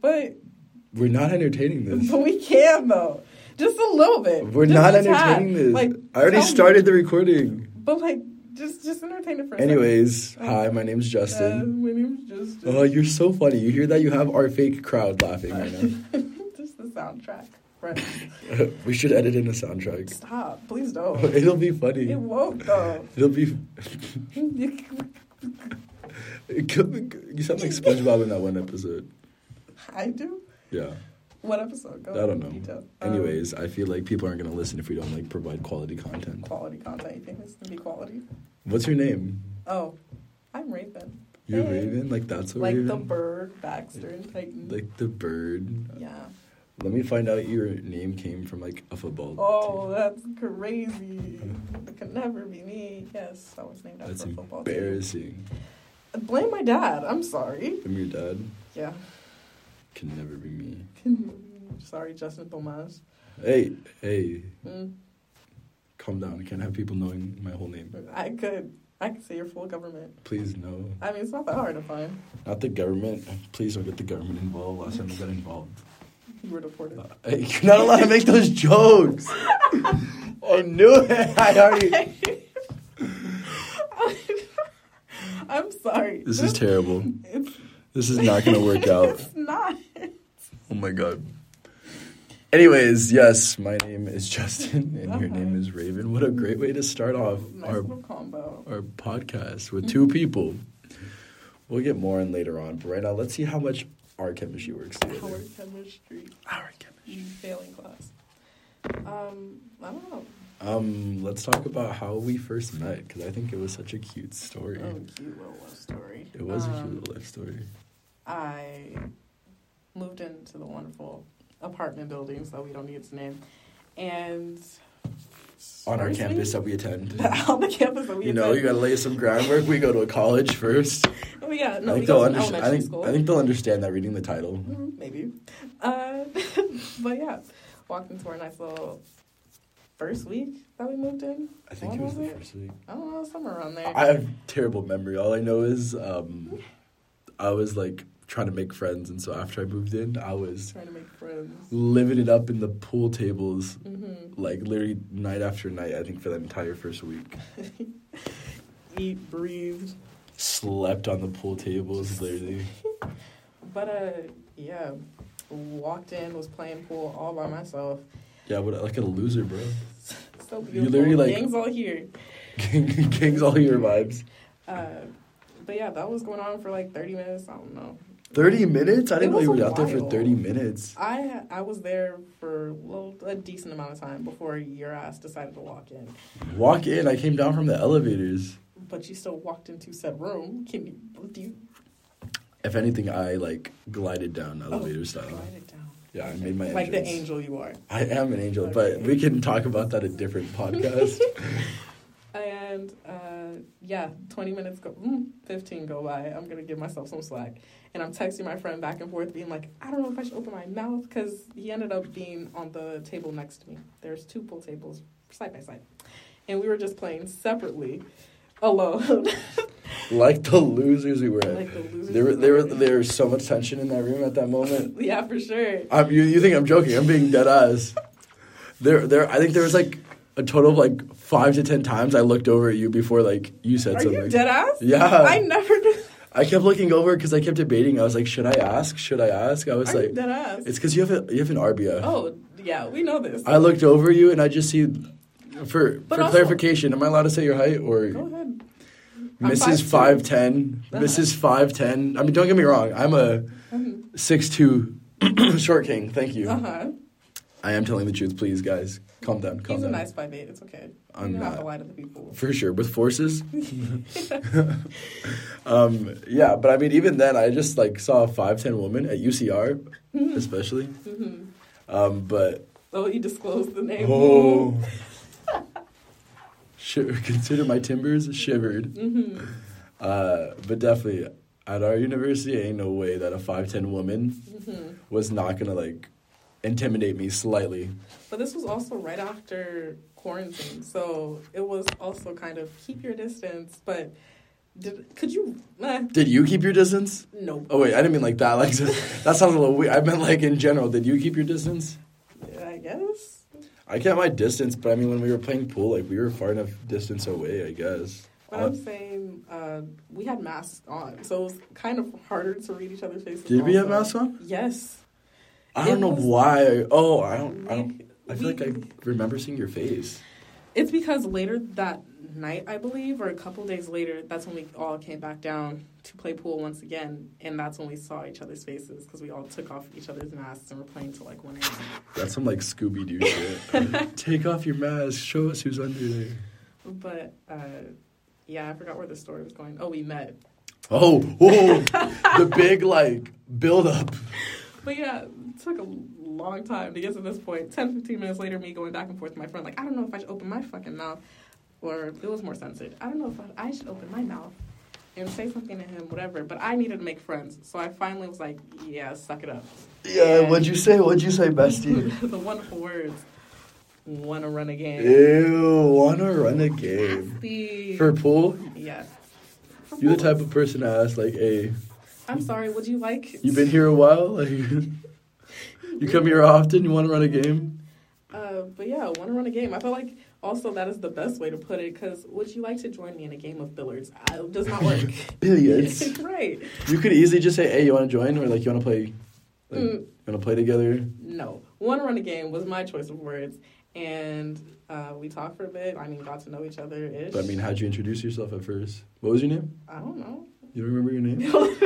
But We're not entertaining this. but we can though, just a little bit. We're Just not entertaining this. Like I already tell me. started the recording. But like, just just entertain it for a second. Anyways, Oh. hi, my name's Uh, Justen. my name's Justen. Oh, you're so funny. You hear that? You have our fake crowd laughing right now. just the soundtrack. Right. we should edit in a soundtrack. Stop, please don't. It'll be funny. It won't though. It'll be. You sound like SpongeBob in that one episode. I do. Yeah. What episode? Go I don't know. detail. Um, Anyways, I feel like people aren't gonna listen if we don't like provide quality content. quality content. You think this can be quality? What's your name? Oh, I'm Ravynn. You're Hey. Ravynn. Like that's a Like Raven. the bird, Baxter, and Titan. Like the bird. yeah. Let me find out your name came from like a football. Oh, that's crazy. It could never be me. Yes, I was named after That's a football team. embarrassing. Blame my dad. I'm sorry. I'm your dad. Yeah. Can never be me. sorry, Justin Thomas. Hey, hey, Mm, calm down. I can't have people knowing my whole name. I could. I could say your full government. Please no. I mean, it's not that hard to find. Not the government. Please don't get the government involved. Last time I got involved. You were deported. Hey, you're not allowed to make those jokes. I knew it. I already. I'm sorry. This is terrible. It's, This is not gonna work out. it's not. Oh my god. Anyways, yes, my name is Justen and your Uh-huh. name is Ravynn. What a great way to start off Nice our combo. our podcast with two people. We'll get more in later on, but right now let's see how much our chemistry works together. Our chemistry. Our chemistry. Failing class. Um, I don't know. Um, let's talk about how we first met because I think it was such a cute story. Oh, cute little love story. It was a Um, cute little life story. I moved into the wonderful apartment building, so we don't need its name, and On our campus that we attend. on the campus that we You know, you gotta lay some groundwork. We go to a college first. Oh yeah, no, I think they'll understand. I think school. I think they'll understand that reading the title. Mhm, maybe. Uh, but yeah, walked into our nice little first week that we moved in. I think When it was the it? first week. I don't know, somewhere around there. I have terrible memory. All I know is um, I was like trying to make friends, and so after I moved in, I was trying to make friends. living it up in the pool tables, hmm like literally night after night. I think for that entire first week, Eat, breathe. slept on the pool tables. Literally, But uh, yeah, walked in, was playing pool all by myself. Yeah, but like a loser, bro. So You literally, like- Gang's all here. Kings all your vibes. Uh, but yeah, that was going on for like 30 minutes. I don't know. Thirty minutes? I didn't know you were out there for thirty minutes. I I was there for well, a decent amount of time before your ass decided to walk in. Walk in. I came down from the elevators. But you still walked into said room. Can you? Do you If anything, I like glided down elevator oh, style. Down. Yeah, I made my Like the angel you are. I am an angel, but we can talk about that a different podcast. And uh, yeah, 20 minutes go, mm, 15 go by. I'm going to give myself some slack. And I'm texting my friend back and forth, being like, I don't know if I should open my mouth because he ended up being on the table next to me. There's two pool tables side by side. And we were just playing separately, alone. like the losers we were. like the losers. there, were, there, were, there was so much tension in that room at that moment. yeah, for sure. I'm, you, you think I'm joking? I'm being dead ass. There, there. I think there was like a total of like five to ten times I looked over at you before like you said Are something. you dead ass? Yeah. I never knew. I kept looking over because I kept debating. I was like, should I ask? Should I ask? I was Are like, dead ass? it's because you have a, you have an RBF. Oh, yeah, we know this. I looked over you and I just see. For But for also- clarification, am I allowed to say your height or Go ahead. Mrs. Five Ten? Mrs. Five Ten. I mean, don't get me wrong. I'm a Mhm. six two short king. Thank you. Uh-huh. I am telling the truth. Please, guys, calm down. Calm He's a down. nice 5'8". It's okay. I'm you don't have to lie to the people. For sure, with forces. um, yeah, but I mean, even then, I just like saw a five ten woman at UCR, especially. hmm Um, but Oh, you disclosed the name. oh, Shiver, consider my timbers shivered. hmm Uh, but definitely, at our university, ain't no way that a five ten woman hmm was not gonna like intimidate me slightly. But this was also right after quarantine, so it was also kind of keep your distance, but Did could you? Eh, Did you keep your distance? no. Oh wait, I didn't mean like that. Like that sounds a little weird. I meant like in general. Did you keep your distance? I guess. I kept my distance, but I mean when we were playing pool, like we were far enough distance away. I guess. But I'm saying uh, we had masks on, so it was kind of harder to read each other's faces. Did we have masks on? Yes. I don't It know why. Oh, I don't. I don't. I feel We- like I remember seeing your face. It's because later that night, I believe, or a couple days later, that's when we all came back down to play pool once again, and that's when we saw each other's faces because we all took off each other's masks and were playing till like one a.m. That's some like Scooby Doo shit. Take off your mask. Show us who's under there. But uh, yeah, I forgot where the story was going. Oh, we met. Oh, whoa, the big like build up. But yeah, took a long time to get to this point. 10, 15 minutes later, me going back and forth with my friend, like, I don't know if I should open my fucking mouth. Or it was more censored. I don't know if I, I should open my mouth and say something to him, whatever. But I needed to make friends. So I finally was like, yeah, suck it up. Yeah, what'd you say? What'd you say, bestie? the wonderful words, wanna run a game. Ew, wanna run a game Nasty. for pool? Yes. For You're the type of person to ask like, "Hey, I'm sorry, would you like. You've been here a while? Like, you come here often? You want to run a game?" Uh, but yeah, want to run a game. I feel like also that is the best way to put it because would you like to join me in a game of billiards? It does not work. Billiards. right. You could easily just say, "Hey, you want to join?" Or like, "You want to play? Like, Mm. you want to play together?" No. Want to run a game was my choice of words. And uh, we talked for a bit. I mean, got to know each other ish. But I mean, how'd you introduce yourself at first? What was your name? I don't know. You remember your name?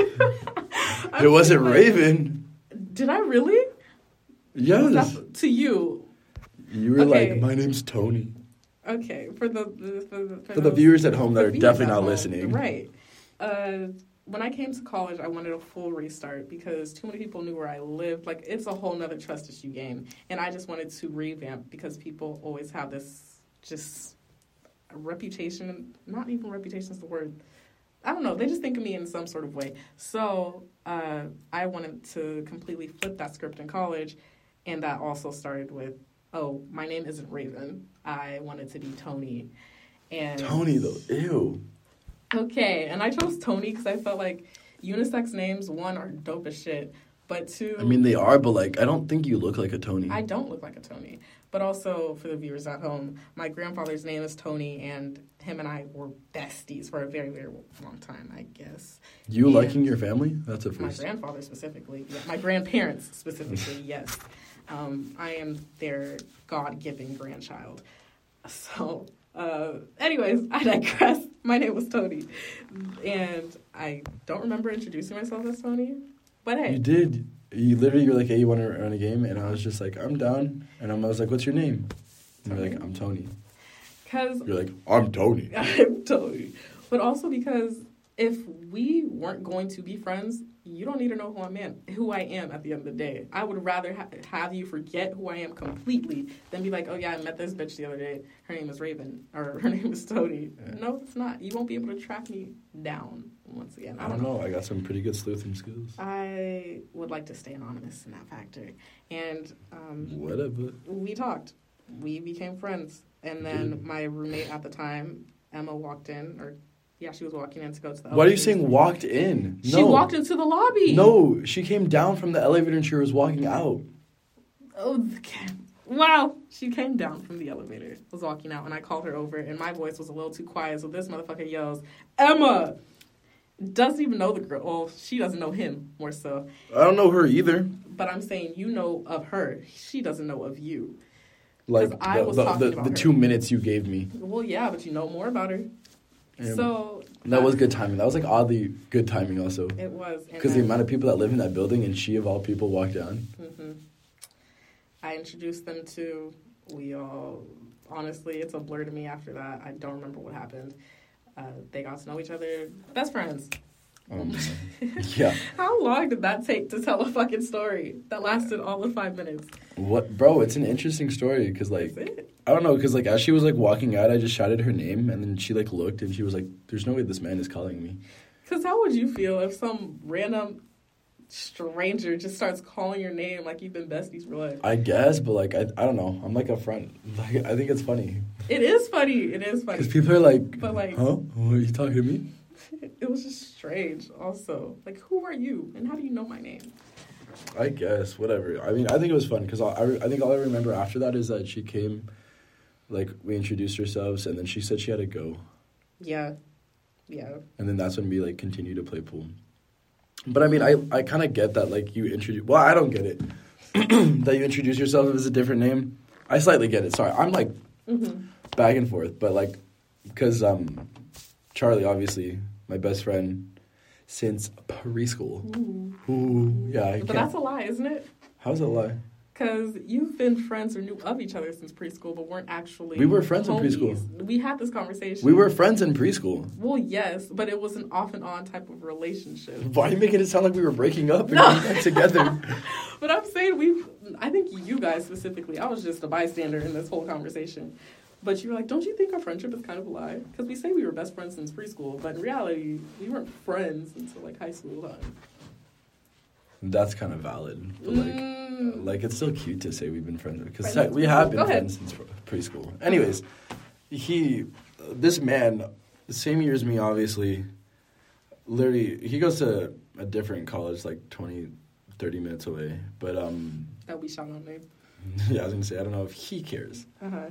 It wasn't like- Ravynn. Did I really? Yes. that to you? You were Okay. like, "My name's Tony." Okay, for the, the for the, For the viewers at home that are definitely not home, listening. Right. Uh, when I came to college, I wanted a full restart because too many people knew where I lived. Like, it's a whole nother trust issue game. And I just wanted to revamp because people always have this just reputation. Not even reputation is the word. I don't know. They just think of me in some sort of way. So uh, I wanted to completely flip that script in college. And that also started with, oh, my name isn't Ravynn. I wanted to be Tony. And Tony though, ew. Okay, and I chose Tony because I felt like unisex names, one, are dope as shit, but two, I mean, they are, but like, I don't think you look like a Tony. I don't look like a Tony. But also, for the viewers at home, my grandfather's name is Tony, and him and I were besties for a very, very long time, I guess. you and- liking your family? That's a first. My grandfather specifically, yeah, my grandparents specifically, yes. Um, I am their God given grandchild. So, uh, anyways, I digress. My name was Tony. And I don't remember introducing myself as Tony, but hey. You did. You literally, you're like, "Hey, you want to run a game?" And I was just like, "I'm down." And I was like, "What's your name?" And you're like, "I'm Tony." Because You're like, "I'm Tony." I'm Tony. But also because if we weren't going to be friends, you don't need to know who I'm in, who I am at the end of the day. I would rather ha- have you forget who I am completely than be like, oh yeah, I met this bitch the other day. Her name is Ravynn or her name is Tony. Yeah. No, it's not. You won't be able to track me down once again. I don't know. I got some pretty good sleuthing skills. I would like to stay anonymous in that factor. And um, Whatever. we talked. We became friends. And then my roommate at the time, Emma, walked in, or yeah, she was walking in to go to the. Why are you saying walked in? She walked into the lobby. No, she came down from the elevator and she was walking out. Oh, wow. She came down from the elevator, was walking out, and I called her over, and my voice was a little too quiet, so this motherfucker yells, Emma! Doesn't even know the girl. Well, she doesn't know him, more so. I don't know her either. But I'm saying you know of her. She doesn't know of you. Like 'Cause I the, was the, talking the, about the two minutes you gave me. Well, yeah, but you know more about her. And So. that was good timing. That was like oddly good timing also. It was. Because the amount of people that live in that building and she of all people walked down. hmm I introduced them to. We all, honestly, it's a blur to me after that. I don't remember what happened. Uh, they got to know each other, best friends. Um, yeah. How long did that take to tell a fucking story that lasted all of five minutes? What, bro? It's an interesting story because like. I don't know because like as she was like walking out, I just shouted her name and then she like looked and she was like, "There's no way this man is calling me." Because how would you feel if some random stranger just starts calling your name like you've been besties for life? I guess, but like I, I don't know. I'm like a friend. Like I think it's funny It is funny. It is funny. because people are like, But, like- "Huh? Are you talking to me?" it was just strange. Also, like, who are you, and how do you know my name? I guess whatever. I mean, I think it was fun because I, I, I think all I remember after that is that she came, like we introduced ourselves, and then she said she had to go, Yeah, yeah. and then that's when we like continued to play pool. But I mean, I I kind of get that like you introduce. Well, I don't get it that you introduce yourself as a different name. I slightly get it. Sorry, I'm like Mm-hmm. back and forth, but like because um, Charlie, obviously my best friend since preschool. Ooh. Ooh, yeah. I But can't- that's a lie, isn't it? How's it a lie? Because you've been friends or knew of each other since preschool, but weren't actually. We were friends in preschool. We had this conversation. We were friends in preschool. Well, yes, but it was an off and on type of relationship. Why are you making it sound like we were breaking up and No. back together? But I'm saying we, I think you guys specifically, I was just a bystander in this whole conversation. But you were like, don't you think our friendship is kind of a lie? Because we say we were best friends since preschool, but in reality, we weren't friends until like high school time. That's kind of valid. But like, Mm. like it's still cute to say we've been friends because we have been Go ahead. friends since preschool. Anyways, he, this man, the same year as me, obviously. Literally, he goes to a different college, like 20, 30 minutes away. But um, That we shall not name. yeah, I was gonna say I don't know if he cares. Uh-huh.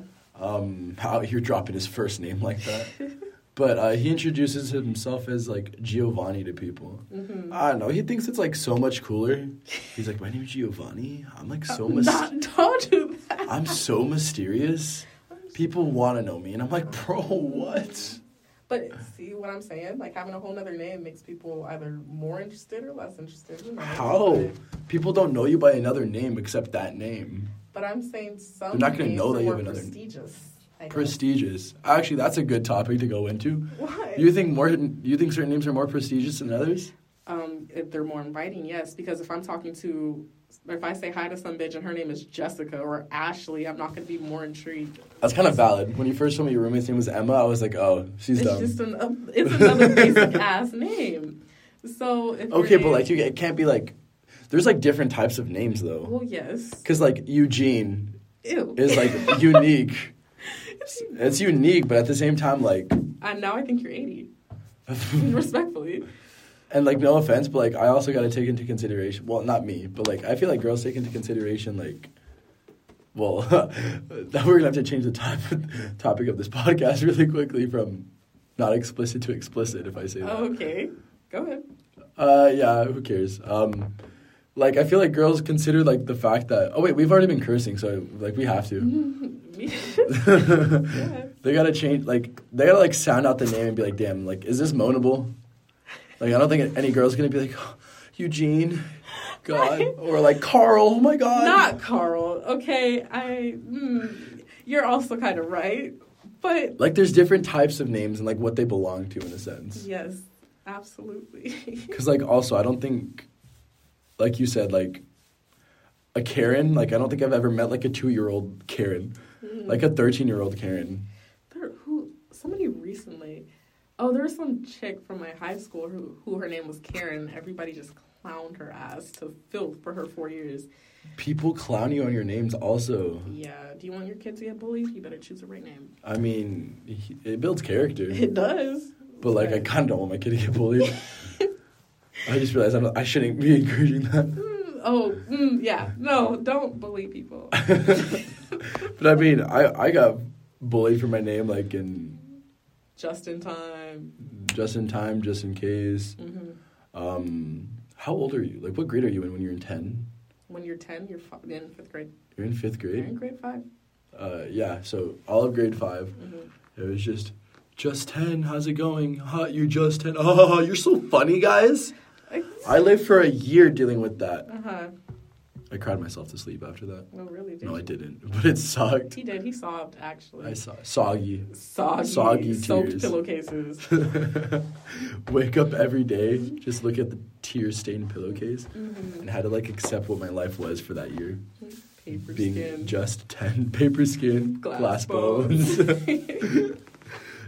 um, how you're dropping his first name like that. but uh, he introduces himself as like Giovanni to people. Mm-hmm. I don't know. He thinks it's like so much cooler. He's like, my name's Giovanni. I'm like so mys- Not, don't do that. I'm so mysterious. People want to know me, and I'm like, bro, what? But see what I'm saying? Like having a whole other name makes people either more interested or less interested. How? People don't know you by another name except that name. but I'm saying some They're not gonna names know that you have another- prestigious. Prestigious. Actually, that's a good topic to go into. What? You think more? You think certain names are more prestigious than others? um, if they're more inviting, yes. Because if I'm talking to, if I say hi to some bitch and her name is Jessica or Ashley, I'm not going to be more intrigued. That's kind of valid. When you first told me your roommate's name was Emma, I was like, oh, she's it's dumb. just an, uh, it's another basic ass name. So Okay, but like you, it can't be like. There's like different types of names though. well, yes. Because like Eugene Ew. is like unique. It's unique, but at the same time, like, and now I think you're 80. Respectfully. and like, no offense, but like, I also got to take into consideration. Well, not me, but like, I feel like girls take into consideration like. Well, now we're gonna have to change the top, topic of this podcast really quickly from not explicit to explicit. If I say that. Okay. Go ahead. Uh, yeah, who cares? Um, like I feel like girls consider like the fact that oh wait, we've already been cursing, so like we have to. Yeah. they gotta change like they gotta like sound out the name and be like, damn, like is this moanable? Like I don't think any girl's gonna be like "Oh, Eugene, God, or like Carl. Oh my God. Not Carl. Okay, I. Mm, you're also kind of right, but like there's different types of names and like what they belong to in a sense. yes, absolutely. Because like also I don't think, like you said, like a Karen. Like I don't think I've ever met like a two year old Karen, like a thirteen year old Karen. there, who? Somebody recently. Oh, there was some chick from my high school who, who her name was Karen. Everybody just clowned her ass to filth for her four years. People clown you on your names also. Yeah. Do you want your kid to get bullied? You better choose the right name. I mean, it builds character. It does. But like, I kind of don't want my kid to get bullied. I just realized I'm, I shouldn't be encouraging that. Mm, oh, mm, yeah. No, don't bully people. But I mean, I I got bullied for my name like in Just in time. just in time, just in case. hmm Um, how old are you? Like, what grade are you in when you're in ten? When you're 10, you're fi- in fifth grade. You're in fifth grade. You're in grade. 5. Uh, yeah. So all of grade five, hmm it was just. Just 10, how's it going? Huh, you're just 10. Oh, you're so funny, guys. I lived for a year dealing with that. Uh huh. I cried myself to sleep after that. Oh, really? Did No, you? I didn't, but it sucked. He did. He sobbed, actually. I saw soggy. Soggy, Soggy soaked tears. pillowcases. Wake up every day, just look at the tear stained pillowcase, Mhm. and had to like accept what my life was for that year. Paper Being skin. just 10 paper skin, glass, Glass bones. bones. and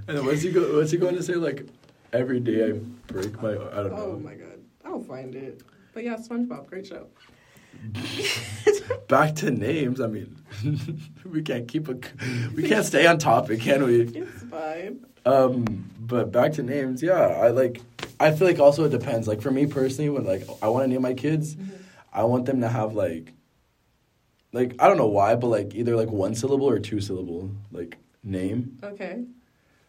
then what's he, go, what's he going to say? Like, every day I break my. I don't know. oh my god. I'll find it. But yeah, SpongeBob, great show. Back to names. I mean, we can't keep a. We can't stay on topic, can we? It's fine. Um, but back to names, yeah, I like. I feel like also it depends. Like for me personally, when like I want to name my kids, Mm-hmm. I want them to have like, like I don't know why, but like either like one syllable or two syllable like name. Okay.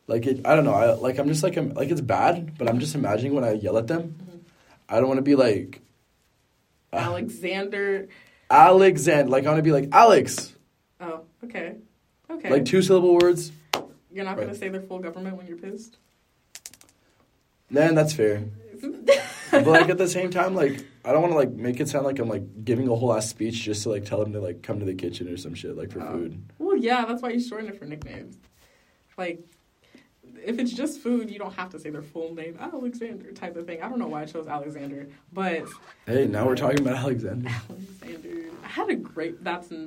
Like it, I don't know. I like I'm just like I'm, like it's bad, but I'm just imagining when I yell at them, Mhm. I don't want to be like Alexander. Alexander. Like I want to be like Alex. Oh, okay. Okay. Like two syllable words. You're not Right. gonna say their full government when you're pissed. Then that's fair. but like at the same time, like I don't want to like make it sound like I'm like giving a whole ass speech just to like tell them to like come to the kitchen or some shit like for Oh. food. well, yeah, that's why you shorten it for nicknames. Like, if it's just food, you don't have to say their full name, Alexander type of thing. I don't know why I chose Alexander, but Hey, now we're talking about Alexander. Alexander. I had a great. That's. Uh,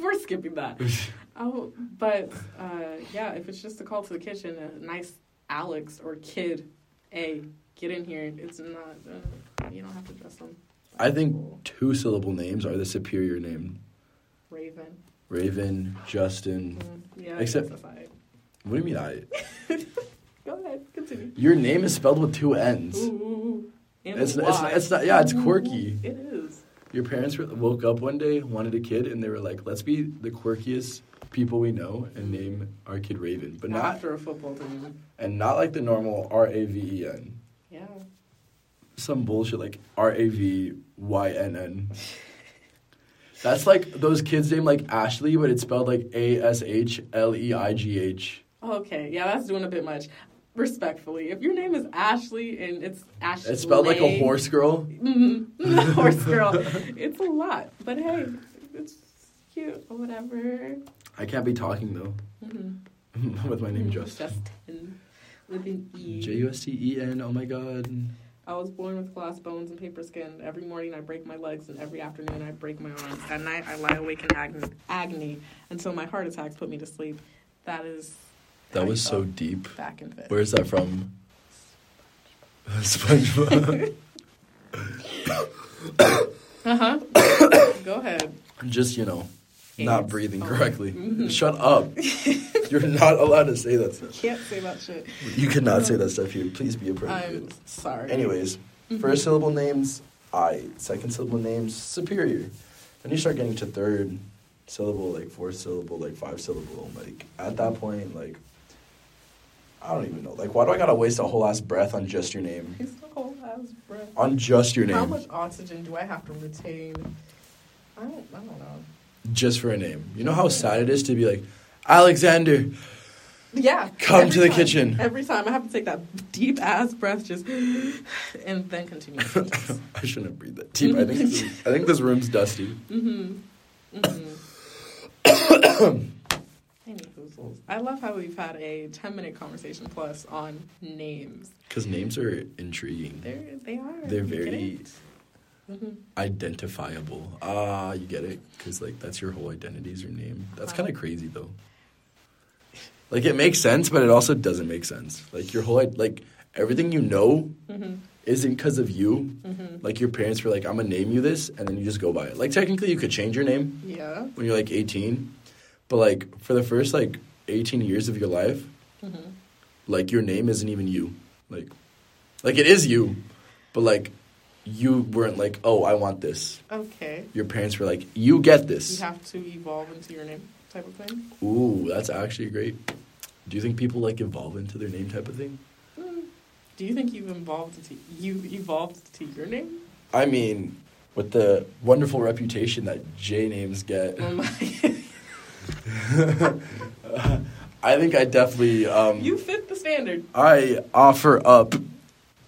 we're skipping that. Oh, but uh, yeah, if it's just a call to the kitchen, a nice Alex or kid, a get in here. It's not. Uh, you don't have to dress them. I think two syllable names are the superior name. Ravynn. Ravynn, Justen. Mm, yeah, Except-. What do you mean I? Go ahead, continue. Your name is spelled with two N's. Ooh, and It's- a it's- it's not- yeah, it's quirky. It is. Your parents were- woke up one day, wanted a kid, and they were like, "Let's be the quirkiest people we know and name our kid Raven, but not after a football team. and not like the normal R A V E N. Yeah. Some bullshit like R A V Y N N. That's like those kids named like Ashley, but it's spelled like A S H L E I G H. Okay. Yeah, that's doing a bit much. Respectfully, if your name is Ashley and it's Ashley, It's spelled like a horse girl. Mm, horse girl. It's a lot, but hey, it's cute or whatever. I can't be talking though Mm-hmm. with my name Justen. Justen. With an E. J U S T E N. Oh my god. I was born with glass bones and paper skin. Every morning I break my legs, and every afternoon I break my arms. At night I lie awake in agony, agony until my heart attacks put me to sleep. That is. That you was so felt deep. Back. Where's that from? SpongeBob. Uh huh. Go ahead. Just you know, not breathing Oh. correctly. Mhm. Shut up. You're not allowed to say that stuff. Can't say that shit. You cannot say that stuff here. Please be a person. I'm sorry. Anyways, Mhm. first syllable names, I. Second syllable names, superior. Then you start getting to third syllable, like fourth syllable, like five syllable. Like at that point, like I don't even know. Like why do I gotta waste a whole ass breath on just your name? It's the whole ass breath. On just your name. How much oxygen do I have to retain? I don't. I don't know. just for a name. You know how sad it is to be like Alexander. Yeah. Come to the time. kitchen. Every time I have to take that deep ass breath, just and then continue. I shouldn't have breathed that deep. I think this, I think this room's dusty. mm-hmm. Mm-hmm. I love how we've had a ten minute conversation plus on names. Because names are intriguing. They're they are. They're very? Mhm. identifiable. Ah, you get it? Because like that's your whole identity is your name. That's Wow. kind of crazy though. Like it makes sense, but it also doesn't make sense. Like your whole like everything you know Mhm. isn't because of you. Mhm. Like your parents were like, "I'm gonna name you this," and then you just go by it. Like technically, you could change your name Yeah. when you're like 18, but like for the first like 18 years of your life, Mhm. like your name isn't even you. Like, like it is you, but like you weren't like, "Oh, I want this." Okay. your parents were like, "You get this. You have to evolve into your name, type of thing. Ooh, that's actually great. Do you think people like evolve into their name type of thing? Mm. Do you think you've evolved into you evolved to your name? I mean, with the wonderful reputation that J names get, Oh my- I think I definitely um, you fit the standard. I offer up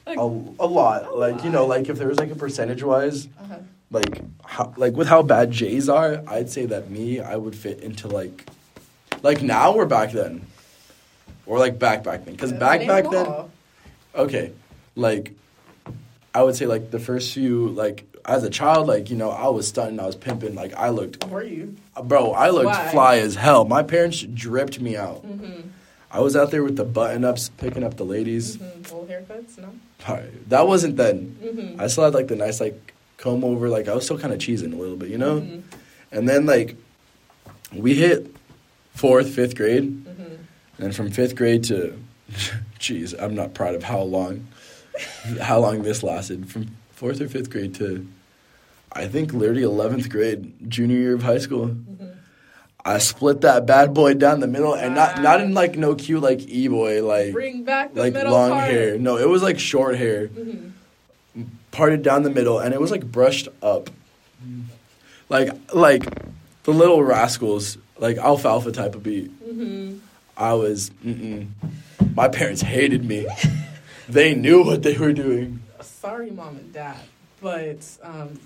Like, a, a lot. A like you know, like if there was like a percentage wise, uh-huh. like how, like with how bad J's are, I'd say that me I would fit into like like now or back then, or like back back then. Because back back then. okay like i would say like the first few like as a child like you know i was stunting i was pimping like i looked Were you? bro i looked Why? fly as hell my parents dripped me out Mm-hmm. i was out there with the button ups picking up the ladies mm-hmm. Old haircuts, no. Alright, that wasn't then Mm-hmm. i still had like the nice like comb over like i was still kind of cheesing a little bit you know Mm-hmm. and then like we hit fourth fifth grade Mm-hmm. And then from fifth grade to, jeez, I'm not proud of how long, how long this lasted. From fourth or fifth grade to, I think literally eleventh grade, junior year of high school. I split that bad boy down the middle, and not not in like no cute like e boy like Bring back the like long part. hair. No, it was like short hair, parted down the middle, and it was like brushed up, like like the little rascals, like alfalfa type of beat. I was. Mm-mm. My parents hated me. they knew what they were doing. Sorry, mom and dad, but um,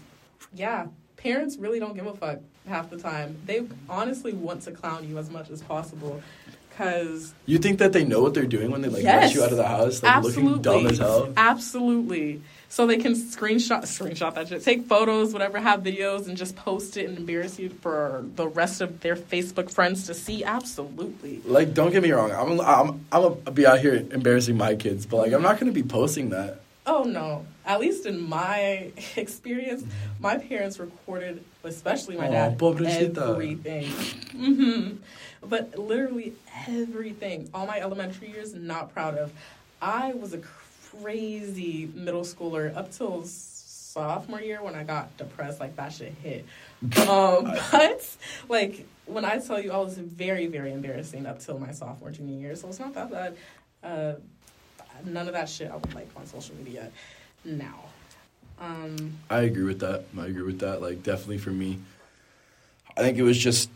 yeah, parents really don't give a fuck half the time. They honestly want to clown you as much as possible, because You think that they know what they're doing when they like Yes. rush you out of the house, like absolutely, looking dumb as hell. absolutely. So they can screenshot screenshot that shit, take photos, whatever, have videos, and just post it and embarrass you for the rest of their Facebook friends to see. Absolutely. Like, don't get me wrong. I'm I'm I'm gonna be out here embarrassing my kids, but like I'm not gonna be posting that. Oh no. At least in my experience, my parents recorded, especially my Aw, dad, pobrecita. everything. hmm But literally everything. All my elementary years, not proud of. I was a crazy middle schooler up till sophomore year when I got depressed. Like that shit hit. Um, but like when I tell you, I was very, very embarrassing up till my sophomore junior year. So it's not that bad. Uh, none of that shit I would like on social media now. Um, I agree with that. I agree with that. Like definitely for me, I think it was just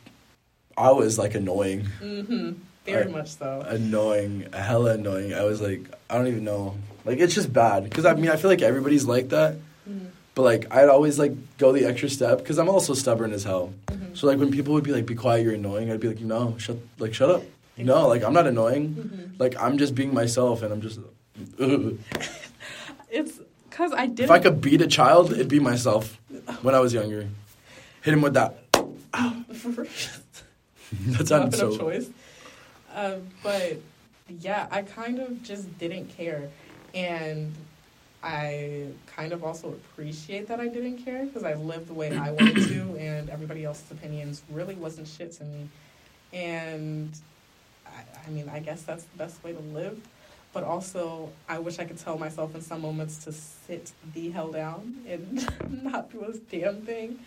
I was like annoying, Mm-hmm. very I- much so. annoying, hella annoying. I was like I don't even know. Like it's just bad because I mean I feel like everybody's like that. Mhm. But like I'd always like go the extra step because I'm also stubborn as hell. Mhm. So like when people would be like, "Be quiet, you're annoying," I'd be like, "No, shut like shut up." No, like I'm not annoying. Mhm. Like I'm just being myself, and I'm just. It's because I didn't. if I could beat a child, it'd be myself when I was younger. Hit him with that. That's sounded weapon of so. choice. Um, but yeah, I kind of just didn't care, and I kind of also appreciate that I didn't care because I lived the way I wanted to, and everybody else's opinions really wasn't shit to me. And I, mean, I guess that's the best way to live. But also, I wish I could tell myself in some moments to sit the hell down and not do a damn thing.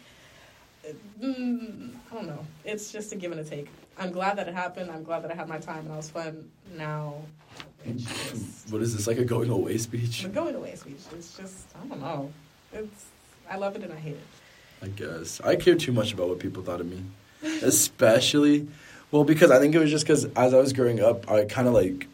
Mm, I don't know. It's just a give and a take. I'm glad that it happened. I'm glad that I had my time and I was fun. Now, just What is this like a going away speech? the going away speech. It's just I don't know. It's I love it and I hate it. I guess I care too much about what people thought of me, especially. Well, because I think it was just because as I was growing up, I kind of like,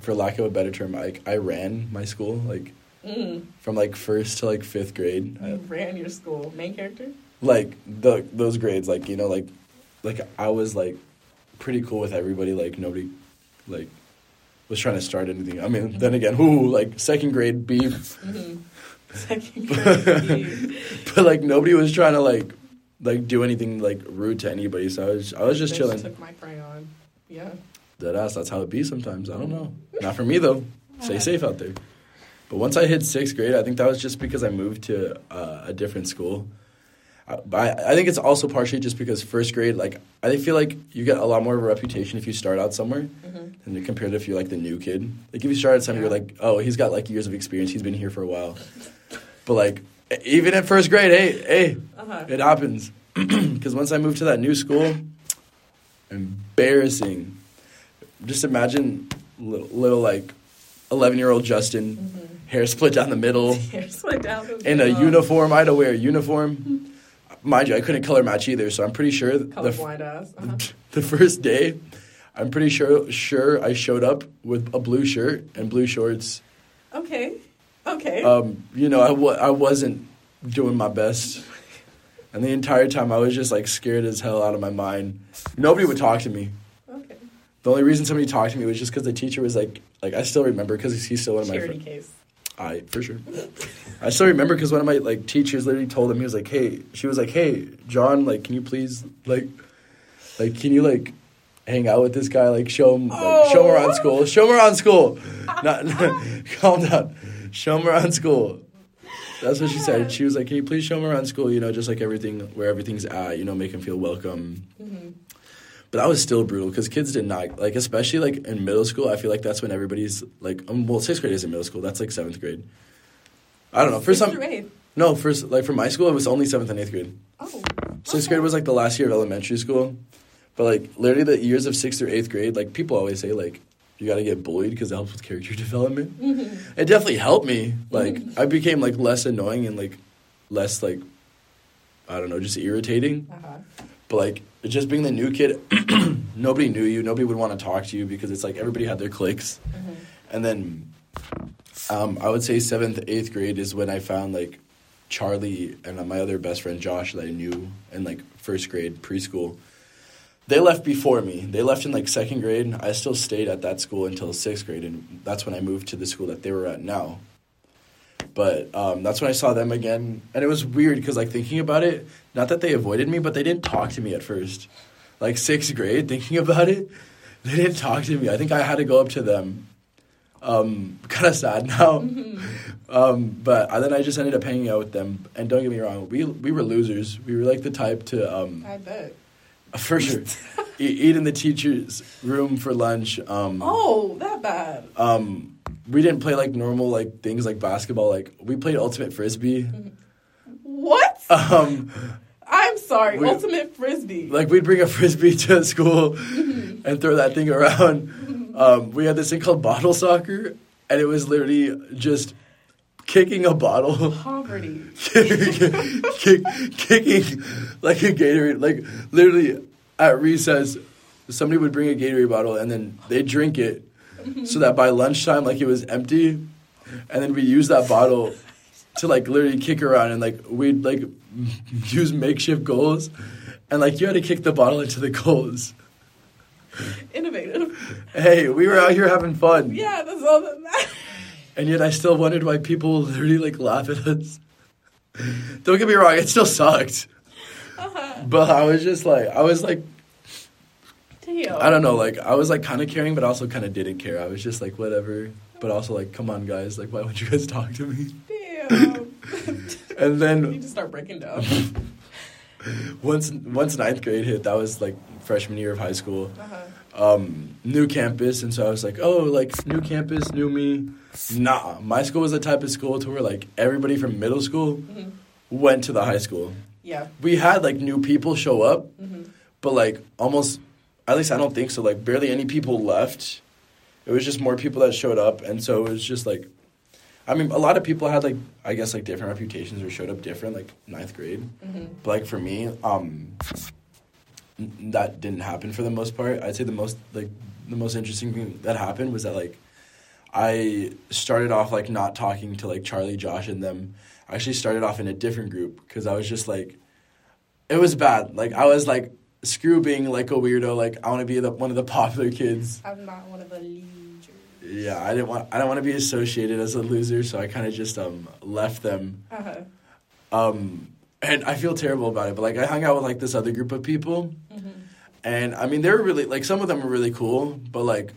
for lack of a better term, I I ran my school like Mm. from like first to like fifth grade. I- ran your school main character. like the those grades like you know like like i was like pretty cool with everybody like nobody like was trying to start anything i mean then again ooh like second grade beef Mm-hmm. Second grade. but like nobody was trying to like like do anything like rude to anybody so i was i was just Bitch chilling Took my crayon. Yeah. Dead ass that's how it be sometimes i don't know not for me though stay safe out there but once i hit sixth grade i think that was just because i moved to uh, a different school I, I I think it's also partially just because first grade, like I feel like you get a lot more of a reputation if you start out somewhere, Mm-hmm. and compared to if you're like the new kid. Like if you start at somewhere, you're like, oh, he's got like years of experience, he's been here for a while. But like even at first grade, hey, hey, Uh-huh. it happens. Because once I moved to that new school, embarrassing. Just imagine little, little like eleven year old Justen, Mm-hmm. hair split down the middle Here's my down the middle, in a uniform. I had to wear a uniform. Mind you, I couldn't color match either, so I'm pretty sure the, ass. Uh-huh. the first day, I'm pretty sure sure I showed up with a blue shirt and blue shorts. Okay. Okay. Um, you know, I w- I wasn't doing my best, and the entire time I was just like scared as hell out of my mind. Nobody would talk to me. okay. The only reason somebody talked to me was just because the teacher was like, like I still remember because he's still one of my Charity friends. case. I for sure. I still remember because one of my like teachers literally told him he was like, "Hey," she was like, "Hey, John, like, can you please like, like, can you like, hang out with this guy? Like, show him, like, show him around Oh. school, show him around school. Not, calm down, show him around school." That's what she said. She was like, "Can you please show him around school? You know, just like everything where everything's at. You know, make him feel welcome." Mm-hmm. But that was still brutal because kids did not like, especially like in middle school. I feel like that's when everybody's like, um, well, sixth grade isn't middle school. That's like seventh grade. I don't know. For Sixth some, through eighth. no, for like for my school, it was only seventh and eighth grade. Oh. Sixth okay. grade was like the last year of elementary school, but like literally the years of sixth through eighth grade, like people always say like you got to get bullied because it helps with character development. Mm-hmm. It definitely helped me. Like I became like less annoying and like less like I don't know, just irritating. Uh-huh. But like just being the new kid, nobody knew you. Nobody would want to talk to you because it's like everybody had their cliques. Mhm. And then um, I would say seventh, eighth grade is when I found like Charlie and my other best friend Josh that I knew in like first grade preschool. They left before me. They left in like second grade. I still stayed at that school until sixth grade, and that's when I moved to the school that they were at now. But um, that's when I saw them again, and it was weird because like thinking about it, not that they avoided me, but they didn't talk to me at first. Like sixth grade, thinking about it, they didn't talk to me. I think I had to go up to them. Um, kind of sad now, um, but I, then I just ended up hanging out with them. And don't get me wrong, we we were losers. We were like the type to um, I bet. For sure eat, eat in the teacher's room for lunch. Um, Oh, that bad. um, we didn't play like normal like things like basketball. Like we played ultimate frisbee. What? Um, I'm sorry. We- Ultimate frisbee. like we'd bring a frisbee to school and throw that thing around. Um, we had this thing called bottle soccer, and it was literally just kicking a bottle, Poverty. kick, kicking like a Gatorade. Like literally at recess, somebody would bring a Gatorade bottle and then they drink it, so that by lunchtime, like it was empty, and then we use that bottle to like literally kick around and like we'd like use makeshift goals, and like you had to kick the bottle into the goals. Innovative. Hey, we were out here having fun. Yeah, that's all that matters. And yet I still wondered why people literally like laugh at us. Don't get me wrong, it still sucked. Uh-huh. But I was just like I was like Damn. I don't know, like I was like kinda caring but also kinda didn't care. I was just like whatever. But also like, come on guys, like why would you guys talk to me? Damn. And then you just start breaking down. once once ninth grade hit, that was like freshman year of high school. Uh-huh. um, new campus, and so I was like, oh, like new campus, new me. Nah, my school was the type of school to where like everybody from middle school hmm went to the high school. Yeah. We had like new people show up, hmm but like almost, at least I don't think so. Like barely any people left. It was just more people that showed up, and so it was just like, I mean, a lot of people had like I guess like different reputations or showed up different, like ninth grade. hmm But like for me, um, that didn't happen for the most part. I'd say the most like the most interesting thing that happened was that like I started off like not talking to like Charlie, Josh, and them. I actually started off in a different group because I was just like, it was bad. Like I was like screw being like a weirdo. Like I want to be the, one of the popular kids. I'm not one of the. Yeah, I didn't want I don't want to be associated as a loser, so I kind of just um left them. Uh-huh. Um, and I feel terrible about it, but like I hung out with like this other group of people, hmm and I mean they were really like some of them were really cool, but like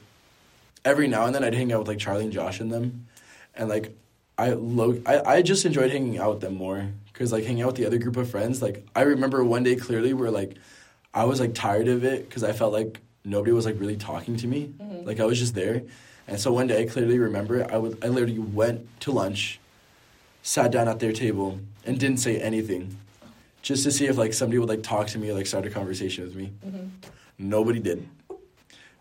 every now and then I'd hang out with like Charlie and Josh and them, and like I lo- I, I just enjoyed hanging out with them more because like hanging out with the other group of friends, like I remember one day clearly where like I was like tired of it because I felt like nobody was like really talking to me, Mhm. like I was just there, and so one day I clearly remember I would I literally went to lunch, sat down at their table and didn't say anything, just to see if like somebody would like talk to me or like start a conversation with me. hmm Nobody did.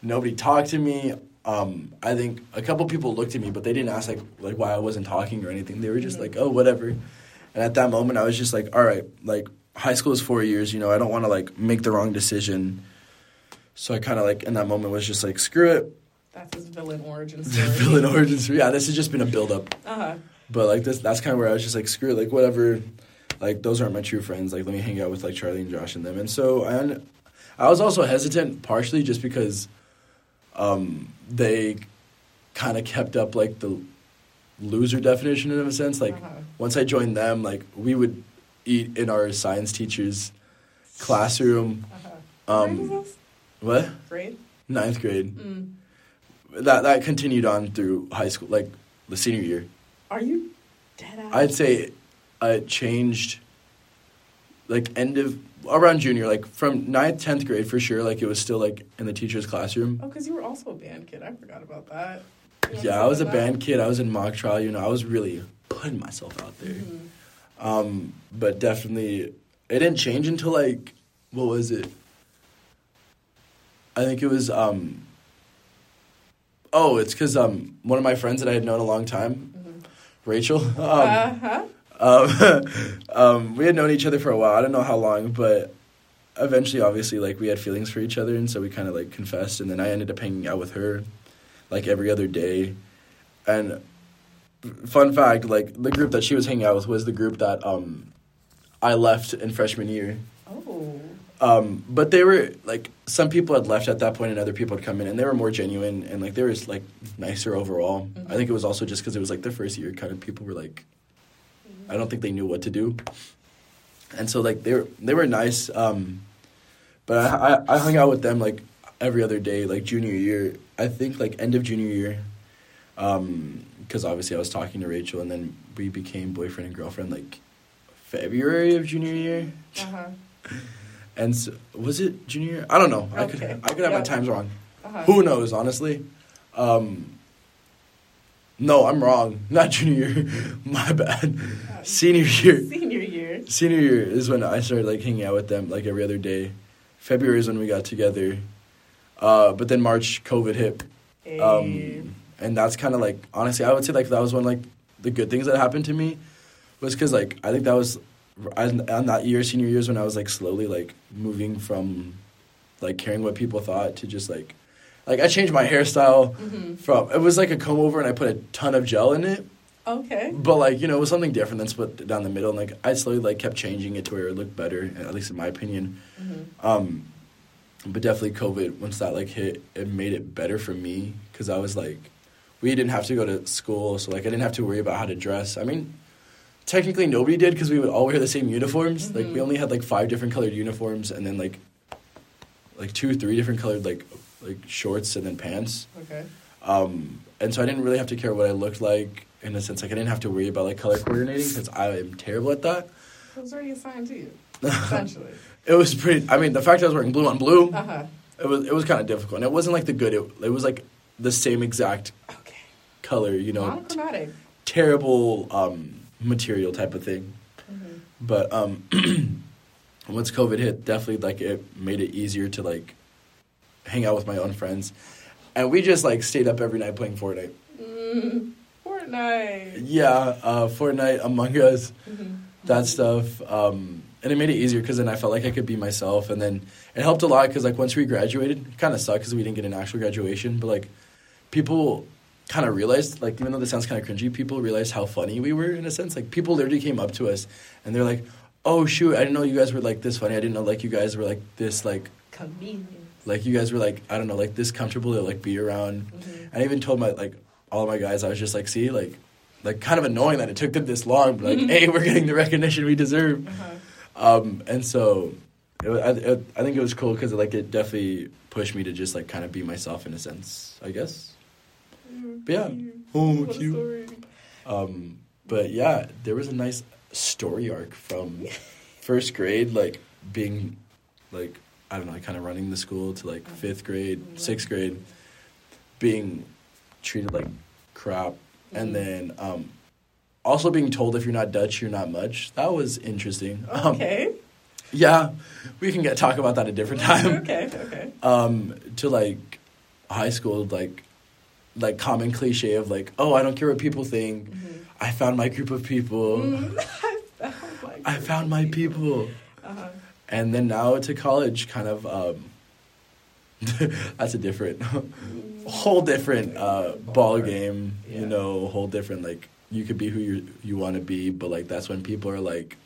Nobody talked to me. Um, I think a couple people looked at me, but they didn't ask like like why I wasn't talking or anything. They were just Mhm. like, oh, whatever. And at that moment, I was just like, all right, like high school is four years. You know, I don't want to like make the wrong decision. So I kind of like in that moment was just like, screw it. That's his villain origin story. Villain origin story. Yeah, this has just been a build up. Uh-huh. But like this, that's kind of where I was just like, screw it, like whatever. Like those aren't my true friends. Like let me hang out with like Charlie and Josh and them. And so I, un- I was also hesitant partially just because, um, they kind of kept up like the loser definition in a sense. Like Uh-huh. once I joined them, like we would eat in our science teacher's classroom. Uh-huh. What grade Um, what Grade? ninth grade? Mm. That that continued on through high school, like the senior year. Are you dead ass? I'd say it changed like end of around junior, like from ninth, tenth grade for sure. Like it was still like in the teacher's classroom. Oh, because you were also a band kid. I forgot about that. Yeah, I was a that? band kid. I was in mock trial. You know, I was really putting myself out there. Mhm. Um, but definitely, it didn't change until like what was it? I think it was. Um, oh, it's because um, one of my friends that I had known a long time, Mhm. Rachel. Um, uh-huh. um, um, we had known each other for a while. I don't know how long, but eventually, obviously, like we had feelings for each other, and so we kind of like confessed. And then I ended up hanging out with her, like every other day. And fun fact, like the group that she was hanging out with was the group that um, I left in freshman year. Oh. Um, but they were like some people had left at that point, and other people had come in, and they were more genuine and like they were like nicer overall. Mhm. I think it was also just because it was like the first year, kind of people were like, I don't think they knew what to do, and so like they were they were nice. Um, but I, I I hung out with them like every other day, like junior year. I think like end of junior year, because obviously I was talking to Rachel, and then we became boyfriend and girlfriend like February of junior year. Uh-huh. And so, was it junior? I don't know. I could I could have my times wrong. Uh-huh. Who knows, honestly? Um, no, I'm wrong. Not junior year. My bad. Senior year. Senior year. Senior year is when I started like hanging out with them like every other day. February is when we got together. Uh, but then March, COVID hit. Hey. Um, and that's kind of like honestly, I would say like that was one like the good things that happened to me was because like I think that was on on that year, senior years, when I was like slowly like moving from like caring what people thought to just like like I changed my hairstyle Mhm. from it was like a comb over and I put a ton of gel in it, Okay. but like you know it was something different than split down the middle. And like I slowly like kept changing it to where it looked better, at least in my opinion. Mhm. Um, but definitely COVID, once that like hit, it made it better for me because I was like, we didn't have to go to school, so like I didn't have to worry about how to dress. I mean, technically nobody did because we would all wear the same uniforms. Like we Mhm. only had like five different colored uniforms, and then like, like two, three different colored like like shorts and then pants. Okay. Um, and so I didn't really have to care what I looked like in a sense. Like I didn't have to worry about like color coordinating because I am terrible at that. It was already assigned to you, essentially. It was pretty. I mean, the fact I was wearing blue on blue. Uh-huh. It was it was kind of difficult, and it wasn't like the good. It, it was like the same exact Okay. color, you know, t- Monochromatic. terrible um, material type of thing. Mhm. But um, once COVID hit, definitely like it made it easier to like hang out with my own friends, and we just like stayed up every night playing Fortnite. Mm, Fortnite. Yeah, uh, Fortnite, Among Us, Mhm. that stuff. Um, and it made it easier because then I felt like I could be myself, and then it helped a lot because like once we graduated, kind of sucked because we didn't get an actual graduation, but like people kind of realized, like even though this sounds kind of cringy, people realized how funny we were in a sense. Like people literally came up to us and they're like, "Oh shoot, I didn't know you guys were like this funny. I didn't know like you guys were like this like Convenient. like you guys were like I don't know like this comfortable to like be around." Mhm. And I even told my like all of my guys, I was just like, "See, like." Like kind of annoying that it took them this long, but like, Mhm. hey, we're getting the recognition we deserve. Uh-huh. Um, and so, it, I, it, I think it was cool because like it definitely pushed me to just like kind of be myself in a sense, I guess. But yeah. Oh, cute. Um, but yeah, there was a nice story arc from first grade, like being like I don't know, kind of running the school to like fifth grade, sixth grade, being treated like crap, and then um, also being told if you're not Dutch, you're not much. That was interesting. Um, Okay. yeah, we can get talk about that a different time. okay. Okay. Um, to like high school, like like common cliche of like, oh, I don't care what people think. Mhm. I found my group of people. I found my I found my people. Uh-huh. And then now to college, kind of. Um, that's a different, whole different uh, ball game. Yeah. You know, whole different like you could be who you you want to be, but like that's when people are like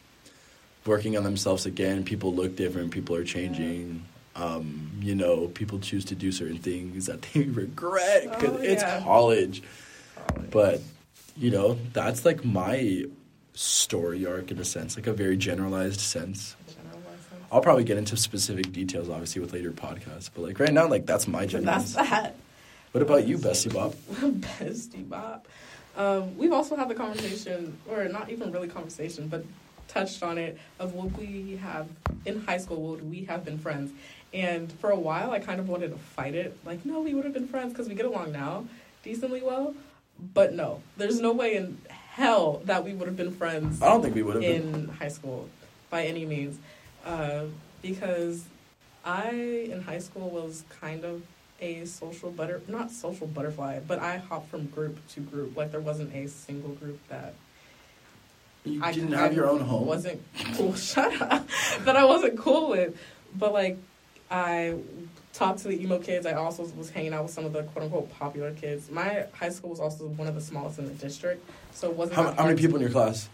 working on themselves again. People look different. People are changing. Um, you know, people choose to do certain things that they regret because Oh, it's yeah. college. College. But you know, that's like my story arc in a sense, like a very generalized sense. General license. I'll probably get into specific details, obviously, with later podcasts. But like right now, like that's my But generalized. that's that. What about you, Bessie Bob? Bestie Bob. Um, we've also had the conversation, or not even really conversation, but touched on it of would we have in high school would we have been friends? And for a while, I kind of wanted to fight it. Like, no, we would have been friends because we get along now decently well. But no, there's no way in hell that we would have been friends I don't think we would have in been. high school by any means. Uh, because I, in high school, was kind of a social butter, not social butterfly, but I hopped from group to group. Like, there wasn't a single group that You I didn't have your own home. Wasn't cool. Shut up. that I wasn't cool with. But like, I talked to the emo kids. I also was hanging out with some of the quote unquote popular kids. My high school was also one of the smallest in the district, so it wasn't. How, how many people in your class?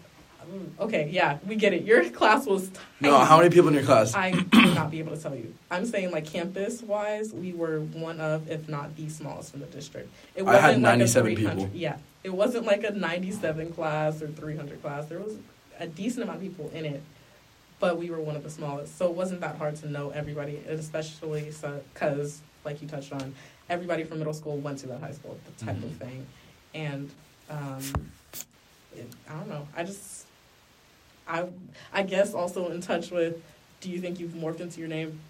Mm, Okay, yeah, we get it. Your class was tiny. No, how many people in your class? I would not be able to tell you. I'm saying like campus wise, we were one of, if not the smallest in the district. It I had like a 97 300 people. Yeah, it wasn't like a 97 class or 300 class. There was a decent amount of people in it, but we were one of the smallest, so it wasn't that hard to know everybody, and especially because, like you touched on, everybody from middle school went to that high school, the type of Mhm. thing, and um, it, I don't know. I just I I guess also in touch with do you think you've morphed into your name?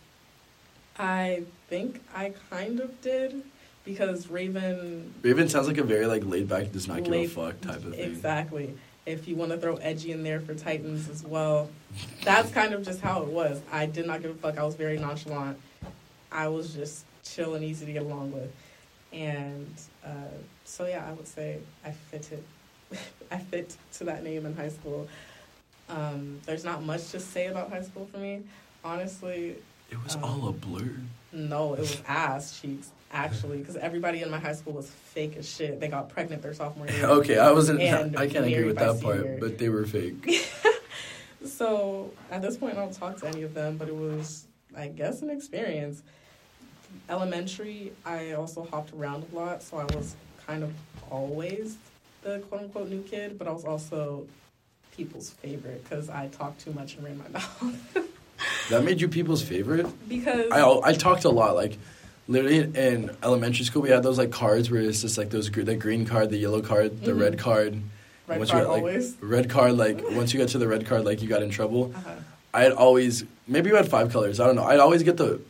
I think I kind of did because Ravynn Ravynn sounds like a very like laid back, does not give a fuck type of thing. exactly. If you want to throw edgy in there for Titans as well, that's kind of just how it was. I did not give a fuck. I was very nonchalant. I was just chill and easy to get along with, and uh, so yeah, I would say I fit it. I fit to that name in high school. Um, there's not much to say about high school for me, honestly. It was Um, all a blur. No, it was ass cheeks actually, because everybody in my high school was fake as shit. They got pregnant their sophomore year. okay, I wasn't. I can't agree with that part, but they were fake. So at this point, I don't talk to any of them, but it was, I guess, an experience. Elementary, I also hopped around a lot, so I was kind of always the quote unquote new kid, but I was also people's favorite because I talked too much and ran my mouth. that made you people's favorite. because I I talked a lot. Like literally in elementary school, we had those like cards where it's just like those gr- the green card, the yellow card, the Mhm. red card. red once card you got, like, always. Red card, like once you got to the red card, like you got in trouble. Uh-huh. I'd always maybe you had five colors. I don't know. I'd always get the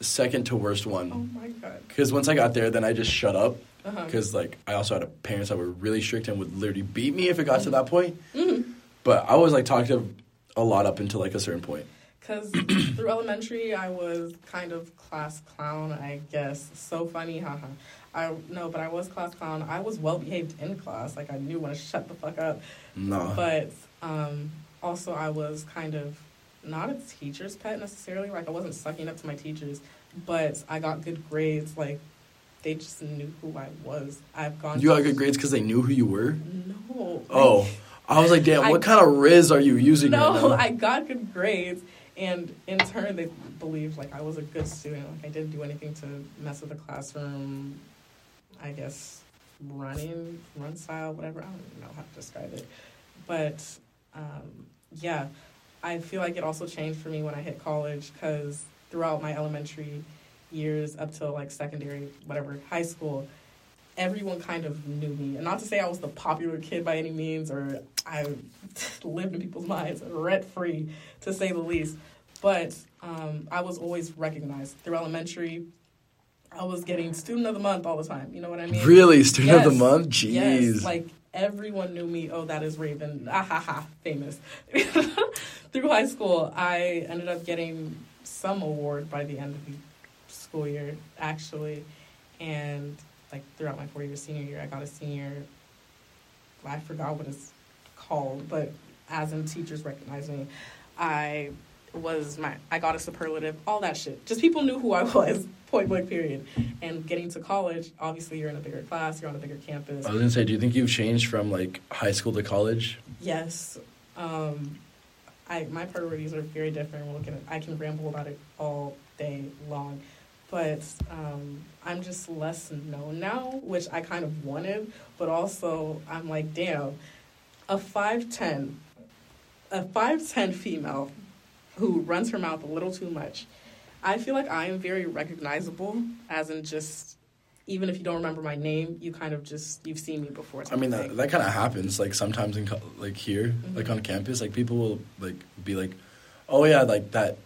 second to worst Oh one my god. because once I got there, then I just shut up Uh-huh. because like I also had parents that were really strict and would literally beat me if it got to that point. Mhm. But I was like talkative a lot up until like a certain point. Because through elementary, I was kind of class clown, I guess. So funny, haha. I no, but I was class clown. I was well behaved in class. Like I knew when to shut the fuck up. No. But um, also, I was kind of not a teacher's pet necessarily. Like I wasn't sucking up to my teachers, but I got good grades. Like they just knew who I was. I've gone. you got good grades because they knew who you were. No. Oh, I was like, damn, I- what kind of riz are you using? No, right? I got good grades, and in turn, they believed like I was a good student. Like I didn't do anything to mess with the classroom. I guess running, run style, whatever. I don't even know how to describe it, but um, yeah, I feel like it also changed for me when I hit college because throughout my elementary years up till like secondary, whatever, high school. Everyone kind of knew me, and not to say I was the popular kid by any means, or I lived in people's minds rent free, to say the least. But um, I was always recognized through elementary. I was getting student of the month all the time. You know what I mean? really, student of the month? Jeez. Yes, like everyone knew me. Oh, that is Ravynn. Ah ha ha, famous. Through high school, I ended up getting some award by the end of the school year, actually, and like throughout my four year senior year, I got a senior. I forgot what it's called, but as in teachers recognize me, I was my I got a superlative, all that shit. Just people knew who I was, point blank period. And getting to college, obviously you're in a bigger class, you're on a bigger campus. I was gonna say, do you think you've changed from like high school to college? Yes. Um I my priorities are very different. We'll get I can ramble about it all day long. But um, I'm just less known now, which I kind of wanted, but also I'm like, damn, a 5'10, a 5'10 female who runs her mouth a little too much. I feel like I am very recognizable, as in just even if you don't remember my name, you kind of just you've seen me before. I mean that that kind of happens like sometimes in like here Mhm. like on campus like people will like be like oh yeah like that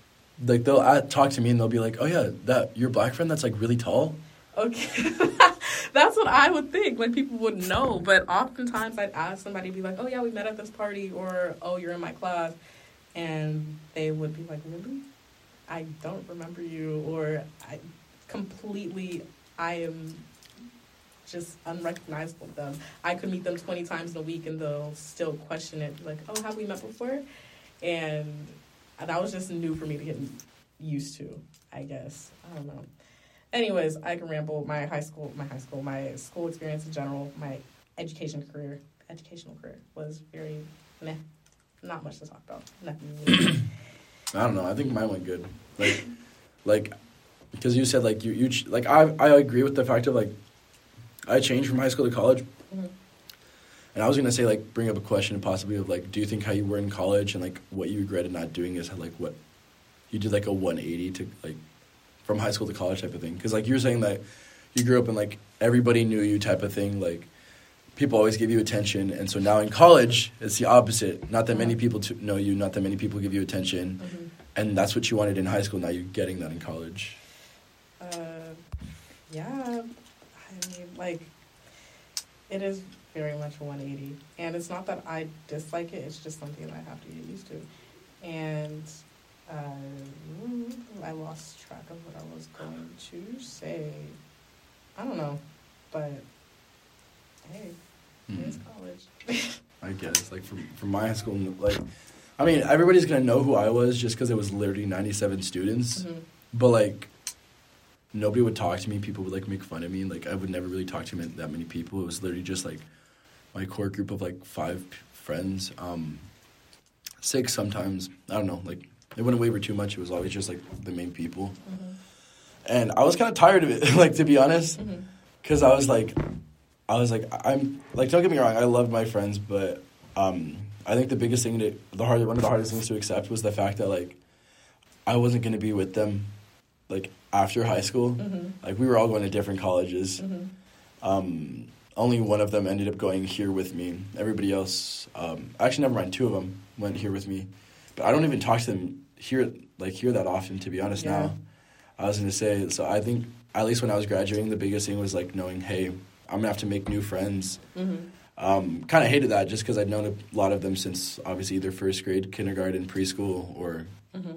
like they'll uh, talk to me and they'll be like oh yeah that your black friend that's like really tall. Okay, that's what I would think. Like people would know, but oftentimes I'd ask somebody, be like, "Oh yeah, we met at this party," or "Oh, you're in my class," and they would be like, "Really? I don't remember you," or "I completely, I am." Just unrecognizable them. I could meet them twenty times in a week, and they'll still question it. Like, "Oh, have we met before?" And that was just new for me to get used to. I guess I don't know. Anyways, I can ramble. My high school, my high school, my school experience in general, my education career, educational career was very meh. Not much to talk about. Nothing. Really. I don't know I think mine went good like like because you said like you you ch- like I I agree with the fact of like I changed from high school to college Mhm. And I was gonna say like bring up a question possibly of like do you think how you were in college and like what you regretted not doing is like what you did like a 180 to like from high school to college type of thing? Because like you were saying that you grew up in like everybody knew you type of thing like people always give you attention. And so now in college it's the opposite. Not that many Uh-huh. people to know you not that many people give you attention. Mhm. and that's what you wanted in high school. Now you're getting that in college. Uh, yeah, I mean, like, it is very much a 180. And it's not that I dislike it, it's just something that I have to get used to. And uh, I lost track of what I was going to say. I don't know, but hey, it's college. i guess like from, from my high school like i mean everybody's gonna know who i was just because it was literally 97 students Mhm. but like nobody would talk to me people would like make fun of me like i would never really talk to that many people it was literally just like my core group of like five friends um six sometimes i don't know like it wouldn't waver too much it was always just like the main people Mhm. and i was kind of tired of it like to be honest because i was like i was like i'm like don't get me wrong i loved my friends but um i think the biggest thing to the hard one of the hardest things to accept was the fact that like i wasn't going to be with them like after high school Mhm. like we were all going to different colleges Mhm. um only one of them ended up going here with me everybody else um actually never mind two of them went here with me but i don't even talk to them here like here that often to be honest Yeah. now i was going to say so i think at least when i was graduating the biggest thing was like knowing hey i'm going to have to make new friends Mhm. um, kind of hated that just because I'd known a lot of them since obviously either first grade, kindergarten, preschool, or Mhm.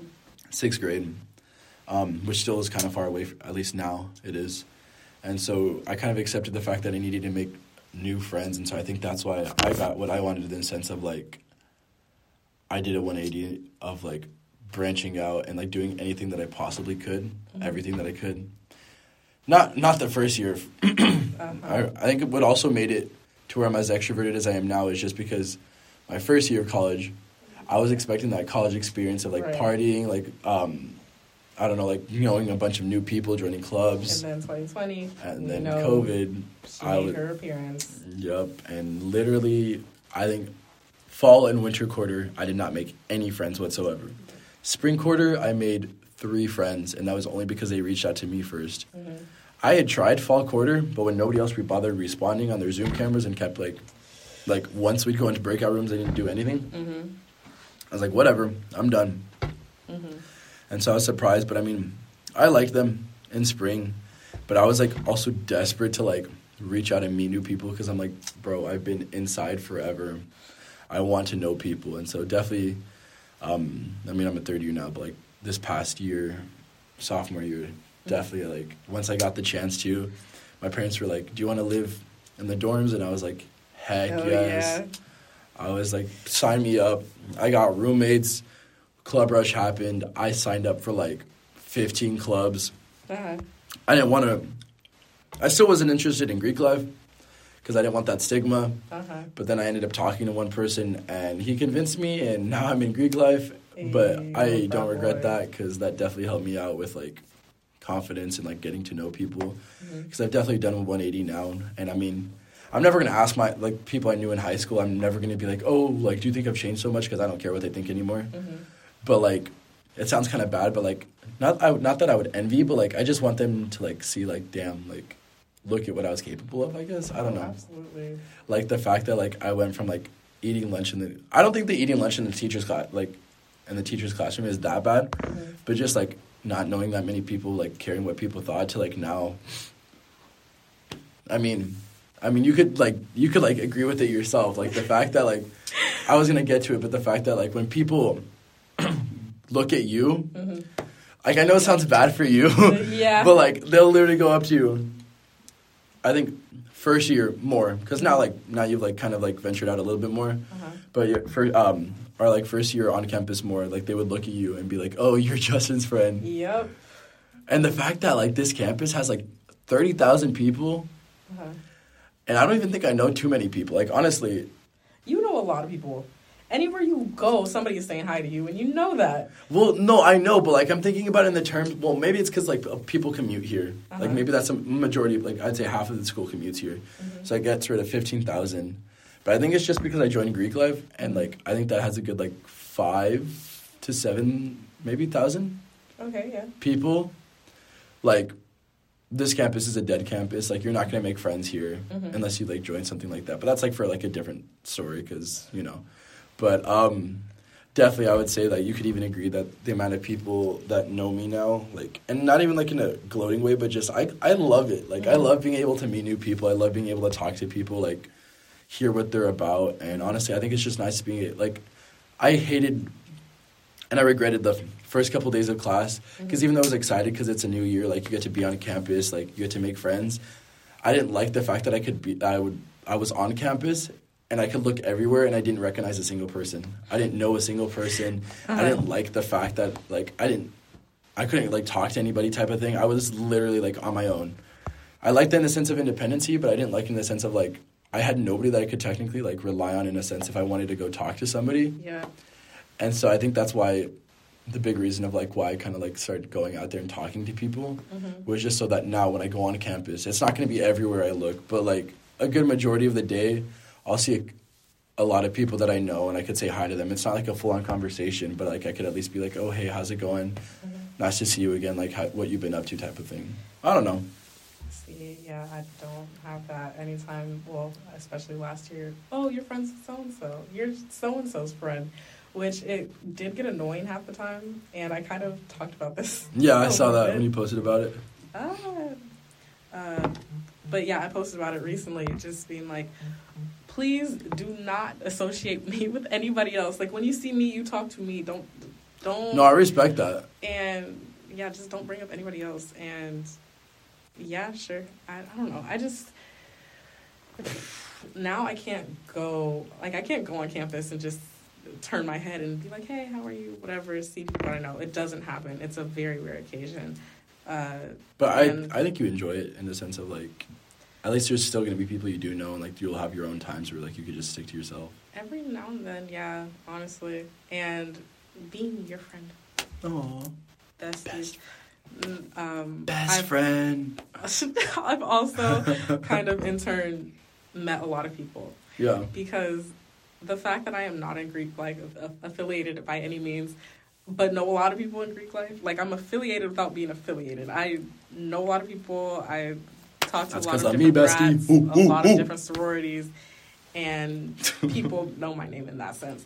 sixth grade, um, which still is kind of far away. at least now it is, and so I kind of accepted the fact that I needed to make new friends, and so I think that's why I got what I wanted in the sense of like I did a 180 of like branching out and like doing anything that I possibly could, Mhm. everything that I could. Not not the first year. Uh-huh. I, I think what also made it to where I'm as extroverted as I am now is just because my first year of college, I was expecting that college experience of like Right. partying, like um, I don't know, like knowing a bunch of new people, joining clubs, And then 2020, and then COVID. she I made her appearance. Yep, and literally, I think fall and winter quarter, I did not make any friends whatsoever. Spring quarter, I made three friends, and that was only because they reached out to me first. Mhm. I had tried fall quarter, but when nobody else bothered responding on their Zoom cameras and kept like, like once we'd go into breakout rooms, they didn't do anything. Mhm. I was like, whatever, I'm done. Mhm. And so I was surprised, but I mean, I liked them in spring, but I was like also desperate to like reach out and meet new people because I'm like, bro, I've been inside forever. I want to know people, and so definitely. Um, I mean, I'm a third year now, but like this past year, sophomore year, definitely like once I got the chance to, my parents were like, "Do you want to live in the dorms?" And I was like, "Heck Oh, yes!" yeah. I was like, "Sign me up!" I got roommates. Club rush happened. I signed up for like 15 clubs. Uh-huh. I didn't want to. I still wasn't interested in Greek life because I didn't want that stigma. Uh-huh. But then I ended up talking to one person, and he convinced me, and now I'm in Greek life. But I don't regret boy. that because that definitely helped me out with like confidence and like getting to know people. Because I've definitely done a 180 now, and I mean, I'm never gonna ask my like people I knew in high school. I'm never gonna be like, oh, like, do you think I've changed so much? Because I don't care what they think anymore. Mhm. But like, it sounds kind of bad, but like, not I, not that I would envy, but like, I just want them to like see like, damn, like, look at what I was capable of. I guess I don't know. Absolutely. Like the fact that like I went from like eating lunch in the. I don't think the eating lunch in the teacher's class like in the teacher's classroom is that bad, Mhm. but just like not knowing that many people like caring what people thought to like now. I mean, I mean, you could like you could like agree with it yourself. Like the fact that like I was gonna get to it, but the fact that like when people look at you, Mhm. like I know it sounds bad for you, Yeah. but like they'll literally go up to you. I think first year more because now like now you've like kind of like ventured out a little bit more, Uh-huh. but first um or like first year on campus more like they would look at you and be like, oh, you're Justen's friend, Yep. and the fact that like this campus has like thirty thousand people, Uh-huh. and I don't even think I know too many people. Like honestly, You know a lot of people. Anywhere you go, somebody is saying hi to you, and you know that. Well, no, I know, but like I'm thinking about it in the terms. Well, maybe it's because like uh, people commute here. Uh-huh. Like maybe that's a majority. Like I'd say half of the school commutes here, Mm-hmm. so I get rid of fifteen thousand. But I think it's just because I joined Greek life, and like I think that has a good like five to seven, maybe thousand Okay, yeah. people. Like this campus is a dead campus. Like you're not gonna make friends here Mhm. unless you like join something like that. But that's like for like a different story because you know. But um, definitely, I would say that you could even agree that the amount of people that know me now, like, and not even like in a gloating way, but just I I love it. Like I Mhm. love being able to meet new people. I love being able to talk to people. Like hear what they're about. And honestly, I think it's just nice being like I hated and I regretted the first couple days of class because even though I was excited because it's a new year, like you get to be on campus, like you get to make friends. I didn't like the fact that I could be I would I was on campus and I could look everywhere and I didn't recognize a single person. I didn't know a single person. I Uh-huh. didn't like the fact that like I didn't I couldn't like talk to anybody type of thing. I was literally like on my own. I liked that in the sense of independency, but I didn't like it in the sense of like I had nobody that I could technically like rely on in a sense if I wanted to go talk to somebody. Yeah. And so I think that's why the big reason of like why I kind of like started going out there and talking to people Mhm. was just so that now when I go on campus, it's not going to be everywhere I look, but like a good majority of the day, I'll see a, a lot of people that I know and I could say hi to them. It's not like a full on conversation, but like I could at least be like, oh hey, how's it going? Mhm. Nice to see you again. Like how, what you've been up to, type of thing. I don't know. See, yeah, I don't have that anytime. Well, especially last year. Oh, your friend's so and so. You're so and so's friend, which it did get annoying half the time. And I kind of talked about this. Yeah, I saw that bit. when you posted about it. Ah, uh, but yeah, I posted about it recently, just being like, please do not associate me with anybody else. Like when you see me, you talk to me. Don't, don't. No, I respect that. and yeah, just don't bring up anybody else. And yeah, sure. I, I don't know. I just now I can't go like I can't go on campus and just turn my head and be like, hey, how are you? Whatever. See people I know. It doesn't happen. It's a very rare occasion. Uh, But I, I think you enjoy it in the sense of like, at least there's still gonna be people you do know, and like you'll have your own times where like you could just stick to yourself. every now and then, yeah, honestly, and being your friend, Oh, besties. Best- Mm, Um, best I've- friend. I've also kind of in turn met a lot of people Yeah, because the fact that I am not in Greek life affiliated by any means, but know a lot of people in Greek life. Like I'm affiliated without being affiliated. I know a lot of people. I talk to That's a lot of I'm me, different bestie. grads, Ooh, a ooh, lot ooh. of different sororities, and people know my name in that sense.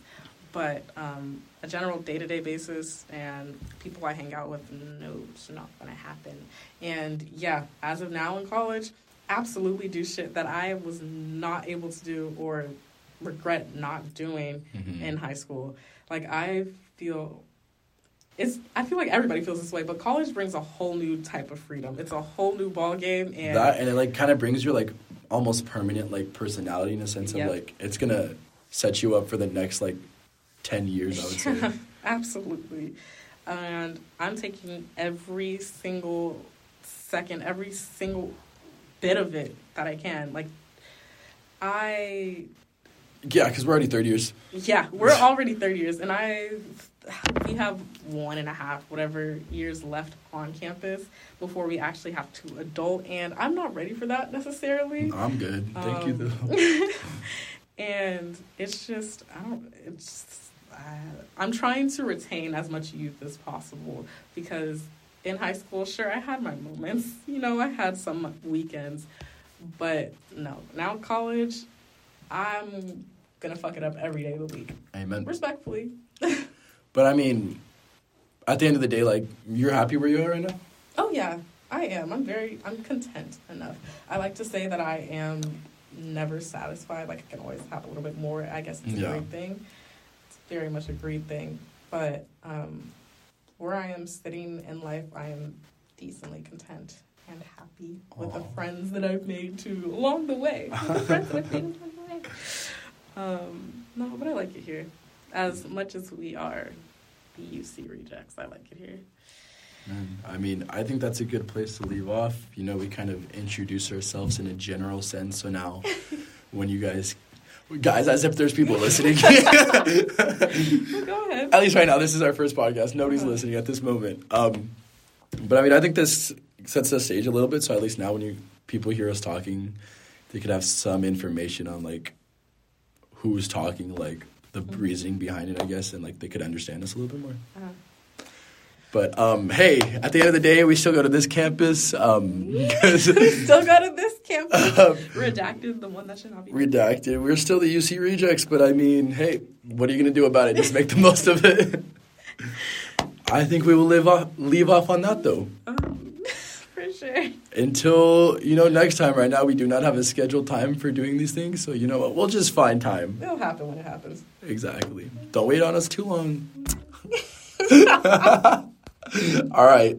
But um, a general day to day basis and people I hang out with, no, it's not gonna happen. And yeah, as of now in college, absolutely do shit that I was not able to do or regret not doing Mhm. in high school. Like I feel it's I feel like everybody feels this way, but college brings a whole new type of freedom. It's a whole new ball game and that and it like kind of brings your like almost permanent like personality in a sense Yep. of like it's gonna set you up for the next like ten years. I would say. Absolutely. And I'm taking every single second, every single bit of it that I can. Like I Yeah, because we're already third years. Yeah, we're already third years, and I we have one and a half, whatever years left on campus before we actually have to adult, and I'm not ready for that necessarily. I'm good. Thank you Um, though. and it's just I don't. It's uh, I'm trying to retain as much youth as possible because in high school, sure, I had my moments. You know, I had some weekends, But no, now college, I'm gonna fuck it up every day of the week, Amen. respectfully. But I mean, at the end of the day, like you're happy where you are right now. Oh yeah, I am. I'm very. I'm content enough. I like to say that I am never satisfied. Like I can always have a little bit more. I guess it's a Yeah. great thing. It's very much a great thing. But um, where I am sitting in life, I am decently content and happy with the friends that I've made too along the way. With the friends that I've made along the way. Um, no, but I like it here. As much as we are the UC rejects, I like it here. I mean, I think that's a good place to leave off. You know, we kind of introduce ourselves in a general sense. So now, when you guys, guys, as if there's people listening. Well, go ahead. at least right now, this is our first podcast. Nobody's listening at this moment. Um, but I mean, I think this sets the stage a little bit. So at least now, when you people hear us talking, they could have some information on like who's talking, like the reasoning behind it, I guess, and like they could understand us a little bit more. Uh, But um, hey, at the end of the day, we still go to this campus. Um, Still go to this campus. Um, Redacted, the one that should not be. redacted. We're still the UC rejects, but I mean, hey, what are you gonna do about it? Just make the most of it. I think we will live off, leave off on that though. Um, for sure. Until you know, next time. Right now, we do not have a scheduled time for doing these things, so you know what? We'll just find time. It'll happen when it happens. Exactly. Don't wait on us too long. All right.